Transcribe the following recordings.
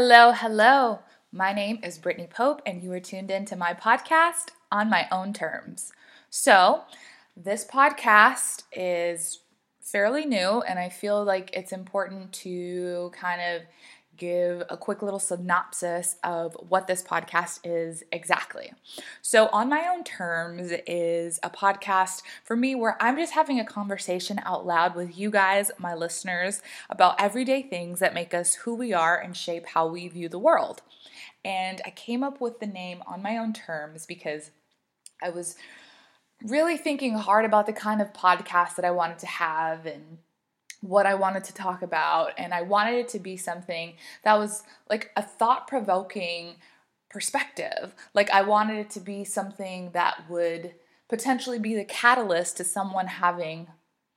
Hello, hello. My name is Brittany Pope, and you are tuned in to my podcast on my own terms. So, this podcast is fairly new, and I feel like it's important to kind of give a quick little synopsis of what this podcast is exactly. So, On My Own Terms is a podcast for me where I'm just having a conversation out loud with you guys, my listeners, about everyday things that make us who we are and shape how we view the world. And I came up with the name On My Own Terms because I was really thinking hard about the kind of podcast that I wanted to have and what I wanted to talk about. And I wanted it to be something that was like a thought provoking perspective. Like, I wanted it to be something that would potentially be the catalyst to someone having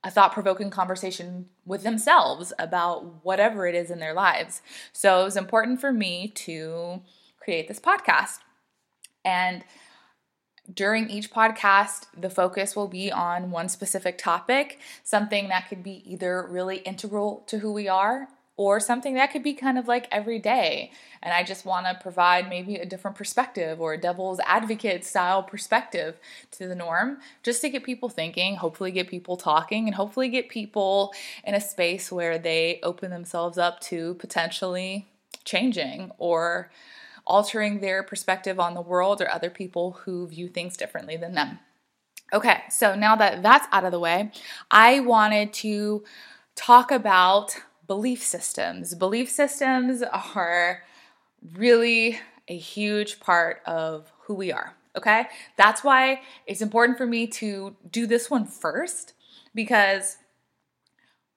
a thought provoking conversation with themselves about whatever it is in their lives. So it was important for me to create this podcast. And during each podcast, the focus will be on one specific topic, something that could be either really integral to who we are or something that could be kind of like every day. And I just want to provide maybe a different perspective or a devil's advocate style perspective to the norm, just to get people thinking, hopefully, get people talking, and hopefully, get people in a space where they open themselves up to potentially changing or altering their perspective on the world or other people who view things differently than them. Okay, so now that that's out of the way, I wanted to talk about belief systems. Belief systems are really a huge part of who we are. Okay, that's why it's important for me to do this one first because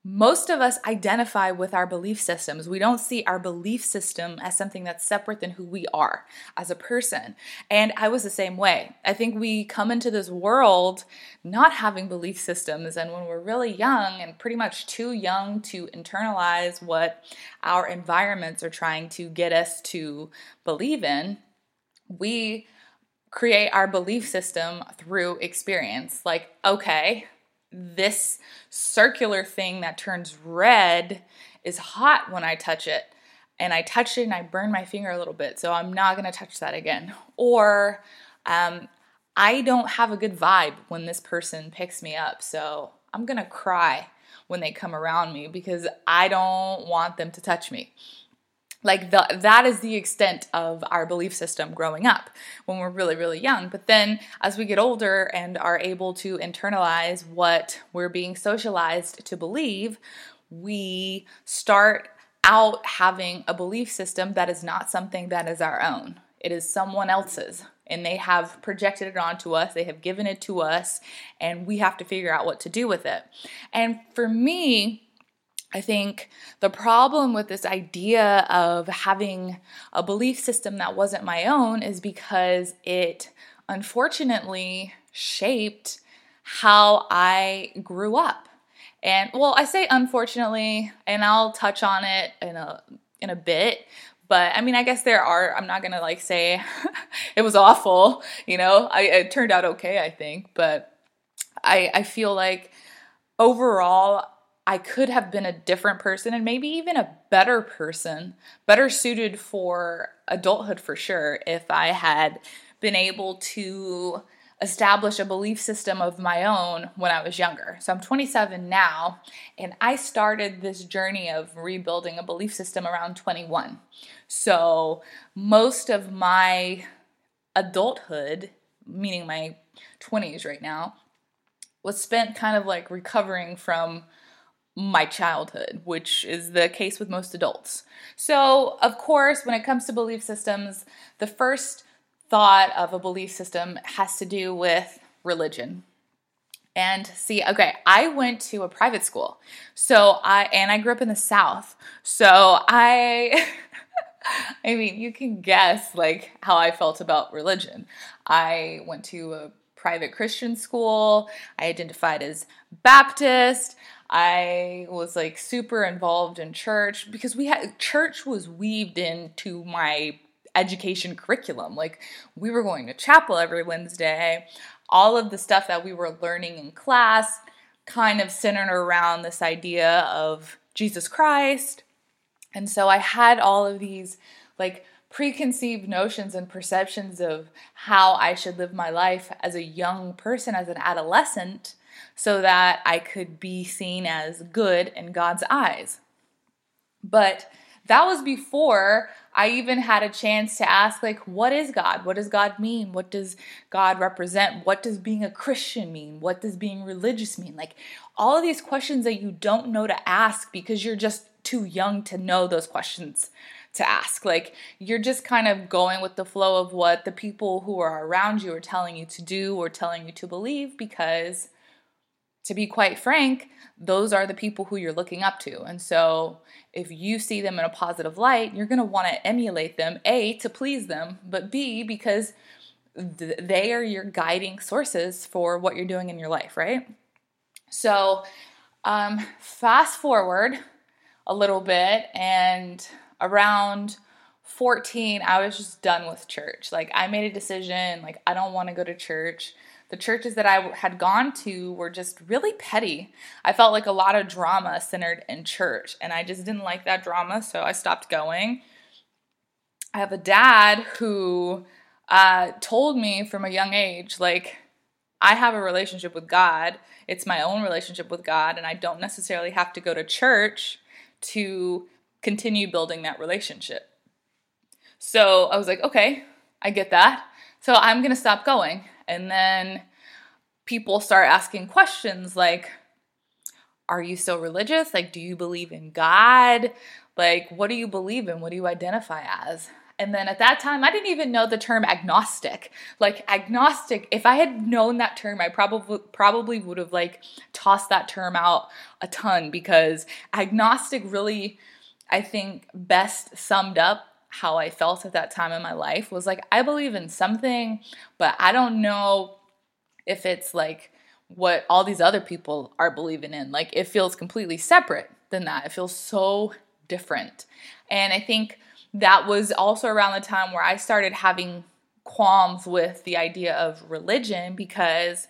most of us identify with our belief systems. We don't see our belief system as something that's separate than who we are as a person. And I was the same way. I think we come into this world not having belief systems. And when we're really young and pretty much too young to internalize what our environments are trying to get us to believe in, we create our belief system through experience. Like, okay, this circular thing that turns red is hot when I touch it. And I touch it and I burn my finger a little bit, so I'm not gonna touch that again. Or um, I don't have a good vibe when this person picks me up, so I'm gonna cry when they come around me because I don't want them to touch me like the, that is the extent of our belief system growing up when we're really really young. But then as we get older and are able to internalize what we're being socialized to believe we start out having a belief system that is not something that is our own. It is someone else's and they have projected it onto us. They have given it to us and we have to figure out what to do with it. And for me I think the problem with this idea of having a belief system that wasn't my own is because it unfortunately shaped how I grew up. And well, I say unfortunately, and I'll touch on it in a in a bit, but I mean, I guess there are. I'm not gonna like say it was awful. You know, I, it turned out okay, I think. But I I feel like overall, I could have been a different person and maybe even a better person, better suited for adulthood for sure, if I had been able to establish a belief system of my own when I was younger. So I'm 27 now, and I started this journey of rebuilding a belief system around 21. So most of my adulthood, meaning my 20s right now, was spent kind of like recovering from my childhood, which is the case with most adults. So, of course, when it comes to belief systems, the first thought of a belief system has to do with religion. And see, okay, I went to a private school. So I and I grew up in the South. So I I mean, you can guess like how I felt about religion. I went to a private Christian school. I identified as Baptist. I was like super involved in church because we had church was weaved into my education curriculum. Like we were going to chapel every Wednesday. All of the stuff that we were learning in class kind of centered around this idea of Jesus Christ And so I had all of these like preconceived notions and perceptions of how I should live my life as a young person, as an adolescent, so that I could be seen as good in God's eyes. But that was before I even had a chance to ask, like, what is God? What does God mean? What does God represent? What does being a Christian mean? What does being religious mean? Like, all of these questions that you don't know to ask because you're just too young to know those questions to ask. Like you're just kind of going with the flow of what the people who are around you are telling you to do or telling you to believe because to be quite frank, those are the people who you're looking up to. And so if you see them in a positive light, you're going to want to emulate them, A, to please them, but B, because th- they are your guiding sources for what you're doing in your life, right? So, um, fast forward a little bit, and around 14, I was just done with church. Like, I made a decision, like, I don't want to go to church. The churches that I had gone to were just really petty. I felt like a lot of drama centered in church, and I just didn't like that drama, so I stopped going. I have a dad who uh, told me from a young age, like, I have a relationship with God. It's my own relationship with God, and I don't necessarily have to go to church to continue building that relationship. So I was like, okay, I get that. So I'm going to stop going. And then people start asking questions like, are you still religious? Like, do you believe in God? Like, what do you believe in? What do you identify as? And then at that time, I didn't even know the term agnostic. Like agnostic, if I had known that term, I probably probably would have like tossed that term out a ton because agnostic really I think best summed up how I felt at that time in my life was like I believe in something, but I don't know if it's like what all these other people are believing in. Like it feels completely separate than that. It feels so different. And I think that was also around the time where I started having qualms with the idea of religion because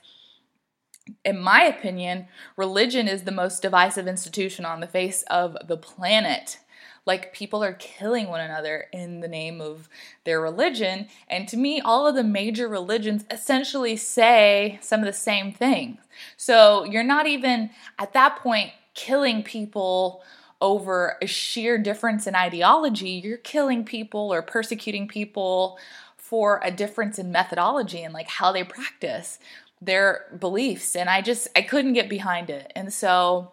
in my opinion, religion is the most divisive institution on the face of the planet. Like, people are killing one another in the name of their religion. And to me, all of the major religions essentially say some of the same things. So, you're not even at that point killing people over a sheer difference in ideology, you're killing people or persecuting people for a difference in methodology and like how they practice their beliefs. And I just, I couldn't get behind it. And so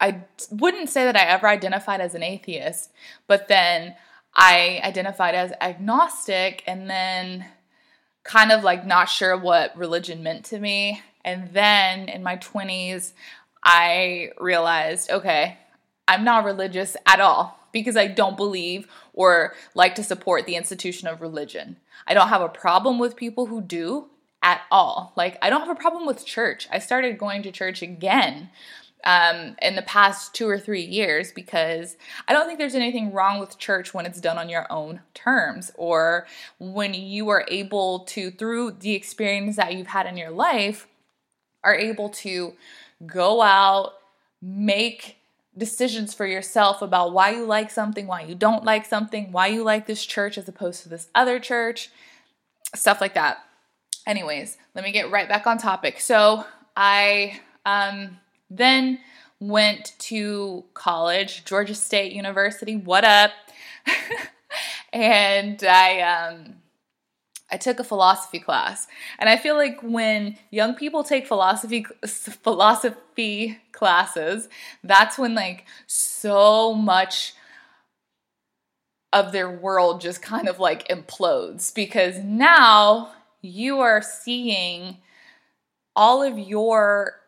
I wouldn't say that I ever identified as an atheist, but then I identified as agnostic and then kind of like not sure what religion meant to me. And then in my 20s, I realized, okay, I'm not religious at all because I don't believe or like to support the institution of religion. I don't have a problem with people who do at all. Like, I don't have a problem with church. I started going to church again um, in the past two or three years because I don't think there's anything wrong with church when it's done on your own terms or when you are able to, through the experience that you've had in your life, are able to go out, make decisions for yourself about why you like something, why you don't like something, why you like this church as opposed to this other church, stuff like that. Anyways, let me get right back on topic. So I um, then went to college, Georgia State University. What up? and I um, I took a philosophy class. And I feel like when young people take philosophy philosophy classes, that's when like so much of their world just kind of like implodes because now you are seeing all of your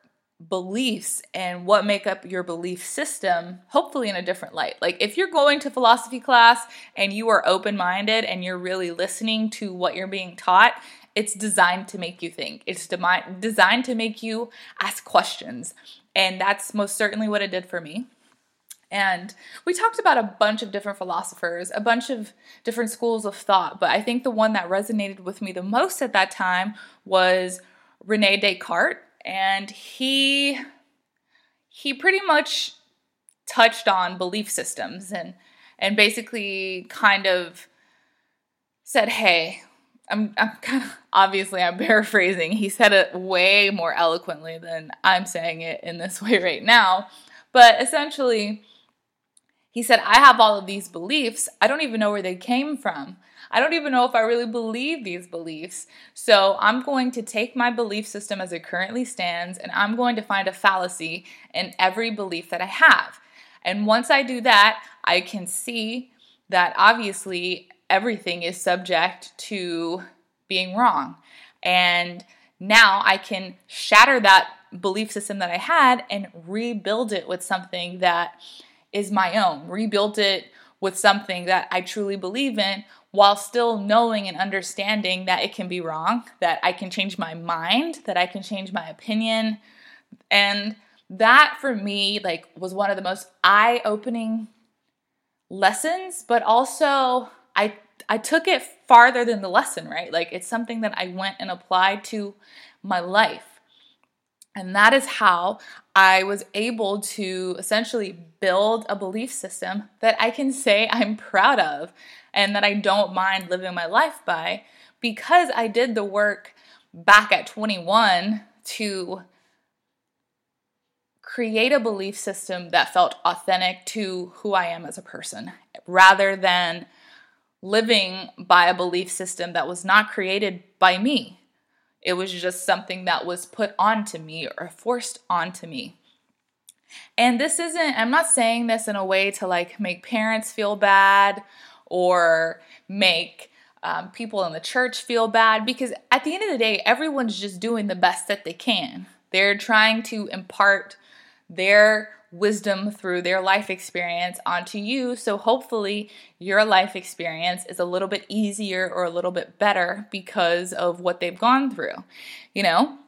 beliefs and what make up your belief system hopefully in a different light. Like if you're going to philosophy class and you are open-minded and you're really listening to what you're being taught it's designed to make you think. It's de- designed to make you ask questions. And that's most certainly what it did for me. And we talked about a bunch of different philosophers, a bunch of different schools of thought, but I think the one that resonated with me the most at that time was Rene Descartes and he he pretty much touched on belief systems and and basically kind of said, Hey, I'm, I'm kind of obviously I'm paraphrasing. He said it way more eloquently than I'm saying it in this way right now. But essentially, he said, I have all of these beliefs. I don't even know where they came from. I don't even know if I really believe these beliefs. So I'm going to take my belief system as it currently stands and I'm going to find a fallacy in every belief that I have. And once I do that, I can see that obviously everything is subject to being wrong. And now I can shatter that belief system that I had and rebuild it with something that is my own, rebuild it with something that I truly believe in while still knowing and understanding that it can be wrong, that I can change my mind, that I can change my opinion. And that for me like was one of the most eye-opening lessons, but also I I took it farther than the lesson, right? Like it's something that I went and applied to my life. And that is how I was able to essentially build a belief system that I can say I'm proud of and that I don't mind living my life by because I did the work back at 21 to create a belief system that felt authentic to who I am as a person rather than living by a belief system that was not created by me. It was just something that was put onto me or forced onto me. And this isn't, I'm not saying this in a way to like make parents feel bad or make um, people in the church feel bad because at the end of the day, everyone's just doing the best that they can. They're trying to impart their wisdom through their life experience onto you. So hopefully, your life experience is a little bit easier or a little bit better because of what they've gone through, you know?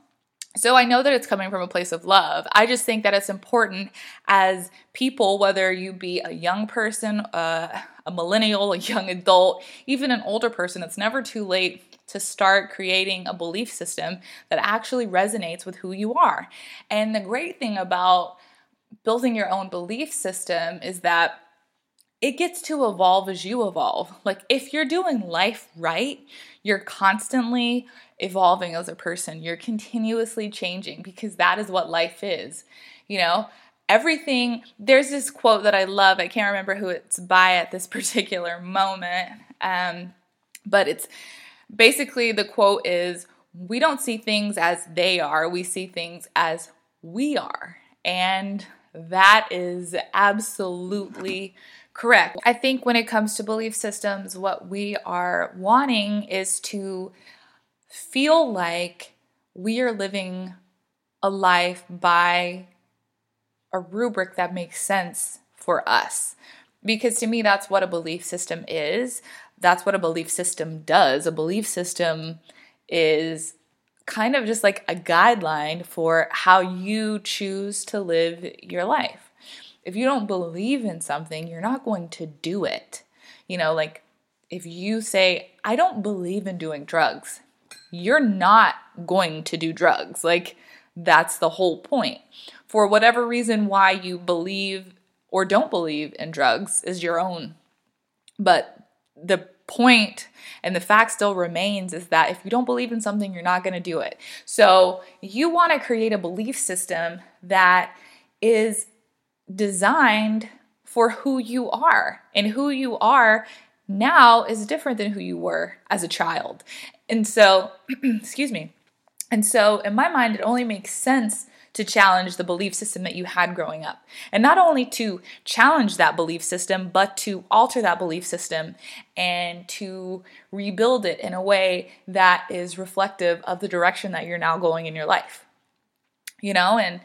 So I know that it's coming from a place of love. I just think that it's important as people, whether you be a young person, uh, a millennial, a young adult, even an older person, it's never too late to start creating a belief system that actually resonates with who you are. And the great thing about building your own belief system is that it gets to evolve as you evolve. Like if you're doing life right, you're constantly evolving as a person. You're continuously changing because that is what life is. You know, everything there's this quote that I love. I can't remember who it's by at this particular moment. Um, but it's basically the quote is we don't see things as they are, we see things as we are. And that is absolutely correct. I think when it comes to belief systems, what we are wanting is to feel like we are living a life by a rubric that makes sense for us. Because to me, that's what a belief system is. That's what a belief system does. A belief system is kind of just like a guideline for how you choose to live your life. If you don't believe in something, you're not going to do it. You know, like if you say, I don't believe in doing drugs, you're not going to do drugs. Like that's the whole point. For whatever reason, why you believe or don't believe in drugs is your own. But the point and the fact still remains is that if you don't believe in something, you're not going to do it. So you want to create a belief system that is designed for who you are. And who you are now is different than who you were as a child. And so, excuse me. And so, in my mind, it only makes sense to challenge the belief system that you had growing up. And not only to challenge that belief system, but to alter that belief system and to rebuild it in a way that is reflective of the direction that you're now going in your life. You know, and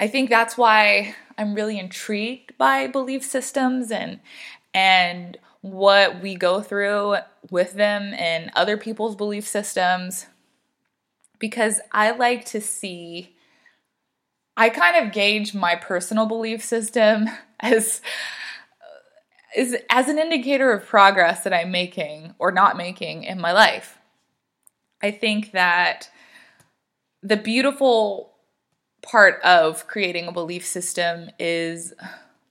I think that's why I'm really intrigued by belief systems and and what we go through with them and other people's belief systems because I like to see I kind of gauge my personal belief system as is as an indicator of progress that I'm making or not making in my life. I think that the beautiful part of creating a belief system is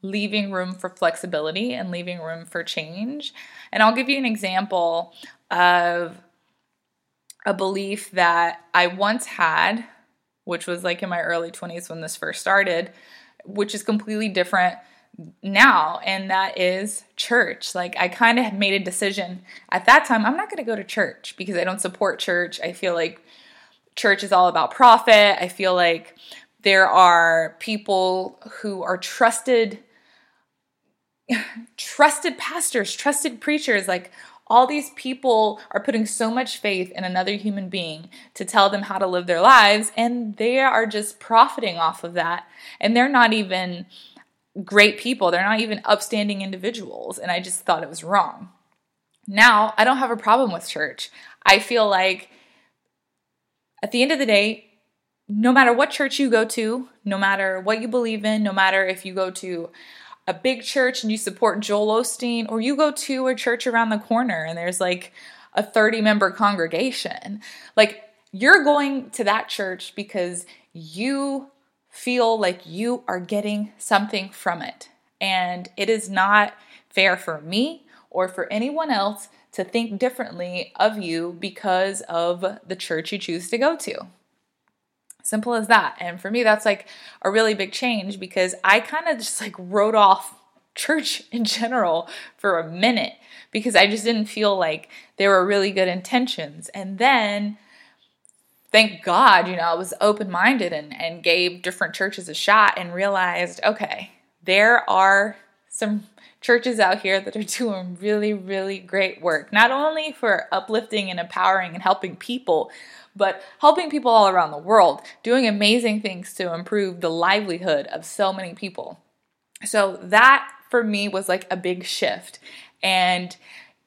leaving room for flexibility and leaving room for change. And I'll give you an example of a belief that I once had, which was like in my early 20s when this first started, which is completely different now and that is church. Like i kind of made a decision at that time i'm not going to go to church because i don't support church. I feel like church is all about profit. I feel like there are people who are trusted trusted pastors trusted preachers like all these people are putting so much faith in another human being to tell them how to live their lives and they are just profiting off of that and they're not even great people. They're not even upstanding individuals. And I just thought it was wrong. Now, I don't have a problem with church. I feel like at the end of the day, no matter what church you go to, no matter what you believe in, no matter if you go to a big church and you support Joel Osteen, or you go to a church around the corner and there's like a 30 member congregation, like you're going to that church because you feel like you are getting something from it. And it is not fair for me or for anyone else to think differently of you because of the church you choose to go to. Simple as that. And for me, that's like a really big change because I kind of just like wrote off church in general for a minute because I just didn't feel like there were really good intentions. And then thank God, you know, I was open minded and, and gave different churches a shot and realized, okay, there are some churches out here that are doing really, really great work, not only for uplifting and empowering and helping people, but helping people all around the world, doing amazing things to improve the livelihood of so many people. So that for me was like a big shift. And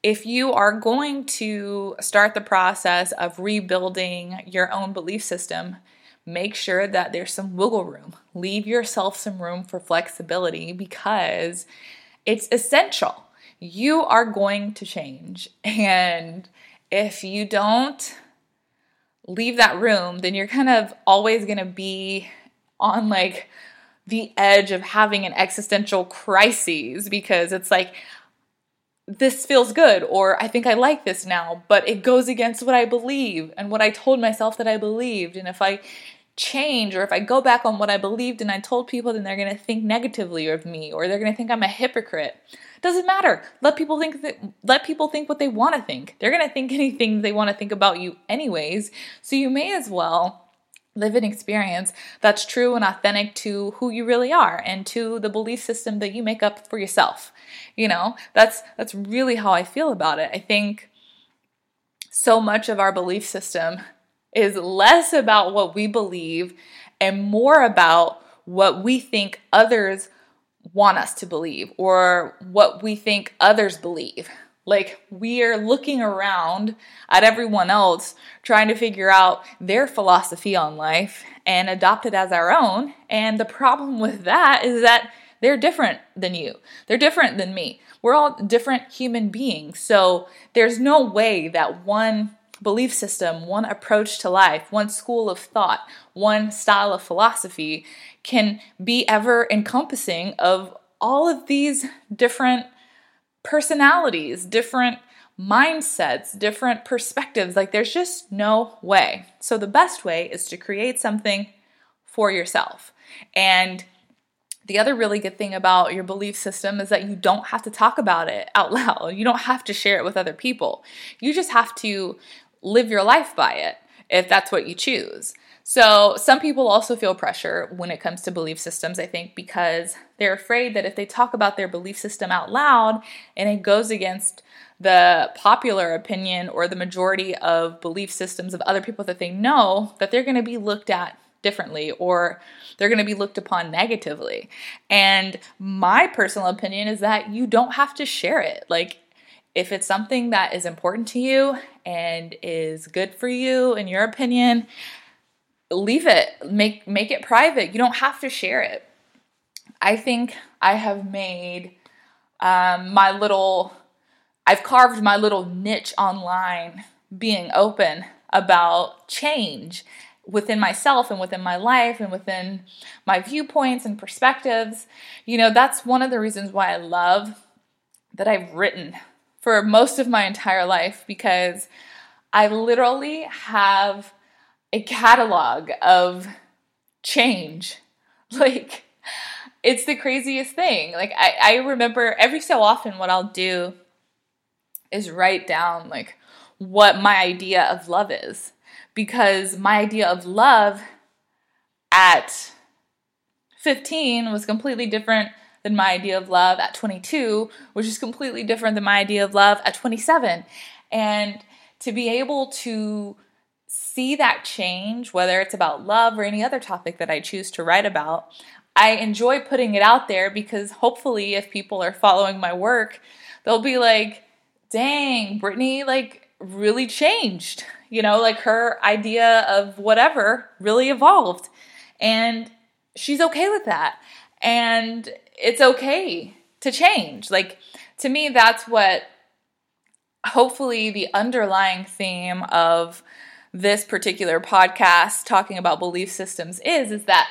if you are going to start the process of rebuilding your own belief system, make sure that there's some wiggle room. Leave yourself some room for flexibility because it's essential. You are going to change. And if you don't leave that room, then you're kind of always going to be on like the edge of having an existential crisis because it's like, this feels good or I think I like this now, but it goes against what I believe and what I told myself that I believed. And if I change or if I go back on what I believed and I told people, then they're going to think negatively of me or they're going to think I'm a hypocrite. Doesn't matter. Let people think that let people think what they want to think. They're going to think anything they want to think about you anyways. So you may as well live an experience that's true and authentic to who you really are and to the belief system that you make up for yourself. You know, that's that's really how I feel about it. I think so much of our belief system is less about what we believe and more about what we think others want us to believe or what we think others believe. Like we are looking around at everyone else trying to figure out their philosophy on life and adopt it as our own. And the problem with that is that they're different than you. They're different than me. We're all different human beings. So there's no way that one belief system, one approach to life, one school of thought, one style of philosophy can be ever encompassing of all of these different personalities, different mindsets, different perspectives. Like there's just no way. So the best way is to create something for yourself. And the other really good thing about your belief system is that you don't have to talk about it out loud. You don't have to share it with other people. You just have to live your life by it if that's what you choose. So, some people also feel pressure when it comes to belief systems, I think, because they're afraid that if they talk about their belief system out loud and it goes against the popular opinion or the majority of belief systems of other people that they know, that they're going to be looked at differently or they're going to be looked upon negatively. And my personal opinion is that you don't have to share it. Like, if it's something that is important to you and is good for you, in your opinion, leave it. Make make it private. You don't have to share it. I think i have made um, my little i've carved my little niche online being open about change within myself and within my life and within my viewpoints and perspectives. You know, that's one of the reasons why I love that I've written for most of my entire life because I literally have a catalog of change. Like, it's the craziest thing. Like, I, I remember every so often what I'll do is write down, like, what my idea of love is. Because my idea of love at 15 was completely different than my idea of love at 22, which is completely different than my idea of love at 27. And to be able to see that change, whether it's about love or any other topic that I choose to write about, I enjoy putting it out there because hopefully, if people are following my work, they'll be like, dang, Brittany, like, really changed. You know, like her idea of whatever really evolved. And she's okay with that. And it's okay to change. Like, to me, that's what hopefully the underlying theme of this particular podcast talking about belief systems is is that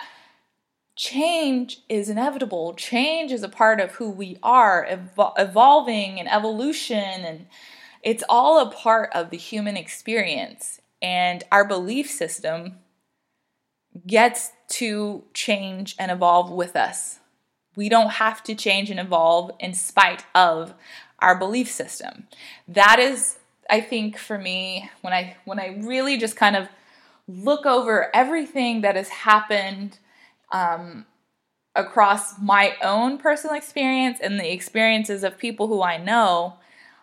change is inevitable change is a part of who we are evol- evolving and evolution and it's all a part of the human experience and our belief system gets to change and evolve with us we don't have to change and evolve in spite of our belief system. That is, I think, for me, when I when I really just kind of look over everything that has happened um, across my own personal experience and the experiences of people who I know,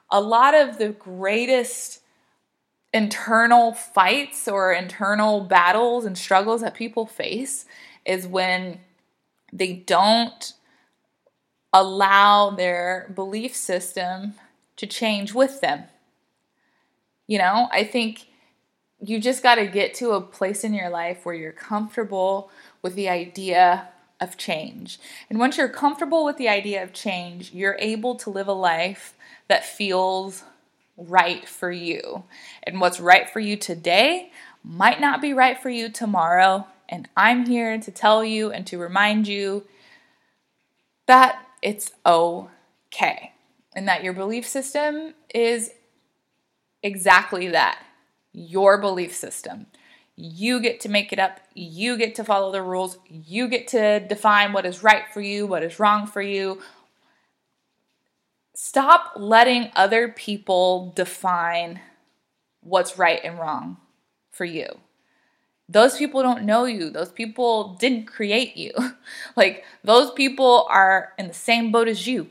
a lot of the greatest internal fights or internal battles and struggles that people face is when they don't allow their belief system to change with them. You know, I think you just got to get to a place in your life where you're comfortable with the idea of change. And once you're comfortable with the idea of change, you're able to live a life that feels right for you. And what's right for you today might not be right for you tomorrow. And I'm here to tell you and to remind you that it's okay. And that your belief system is exactly that your belief system. You get to make it up. You get to follow the rules. You get to define what is right for you, what is wrong for you. Stop letting other people define what's right and wrong for you those people don't know you. Those people didn't create you. like, those people are in the same boat as you,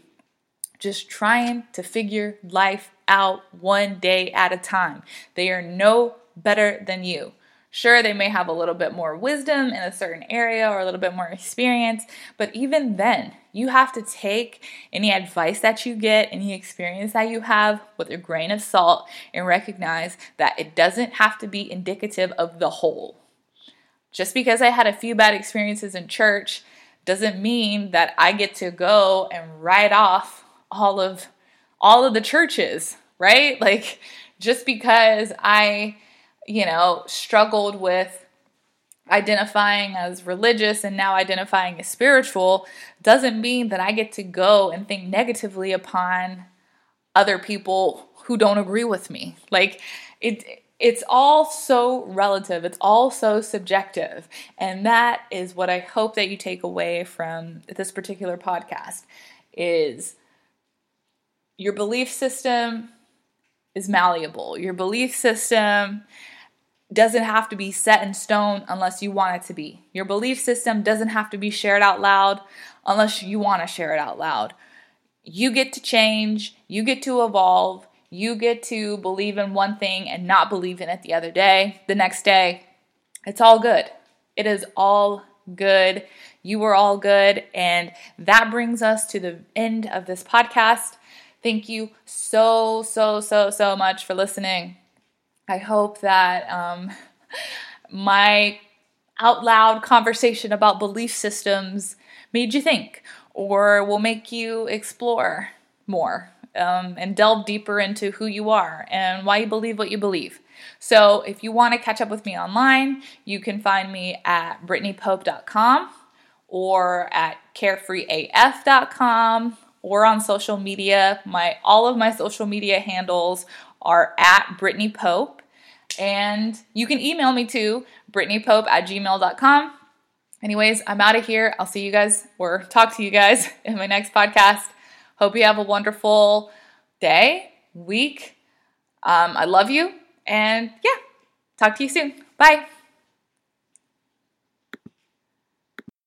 just trying to figure life out one day at a time. They are no better than you. Sure, they may have a little bit more wisdom in a certain area or a little bit more experience, but even then, you have to take any advice that you get, any experience that you have with a grain of salt and recognize that it doesn't have to be indicative of the whole. Just because I had a few bad experiences in church doesn't mean that I get to go and write off all of all of the churches, right? Like just because I, you know, struggled with identifying as religious and now identifying as spiritual doesn't mean that I get to go and think negatively upon other people who don't agree with me. Like it it's all so relative, it's all so subjective. And that is what I hope that you take away from this particular podcast is your belief system is malleable. Your belief system doesn't have to be set in stone unless you want it to be. Your belief system doesn't have to be shared out loud unless you want to share it out loud. You get to change, you get to evolve, you get to believe in one thing and not believe in it the other day, the next day. It's all good. It is all good. You were all good. And that brings us to the end of this podcast. Thank you so, so, so, so much for listening. I hope that um, my out loud conversation about belief systems made you think or will make you explore more um, and delve deeper into who you are and why you believe what you believe. So if you want to catch up with me online, you can find me at brittanypope.com or at carefreeaf.com or on social media. My all of my social media handles are at Brittany Pope. And you can email me to brittanypope at gmail.com. Anyways, I'm out of here. I'll see you guys or talk to you guys in my next podcast. Hope you have a wonderful day, week. Um, I love you. And yeah, talk to you soon. Bye.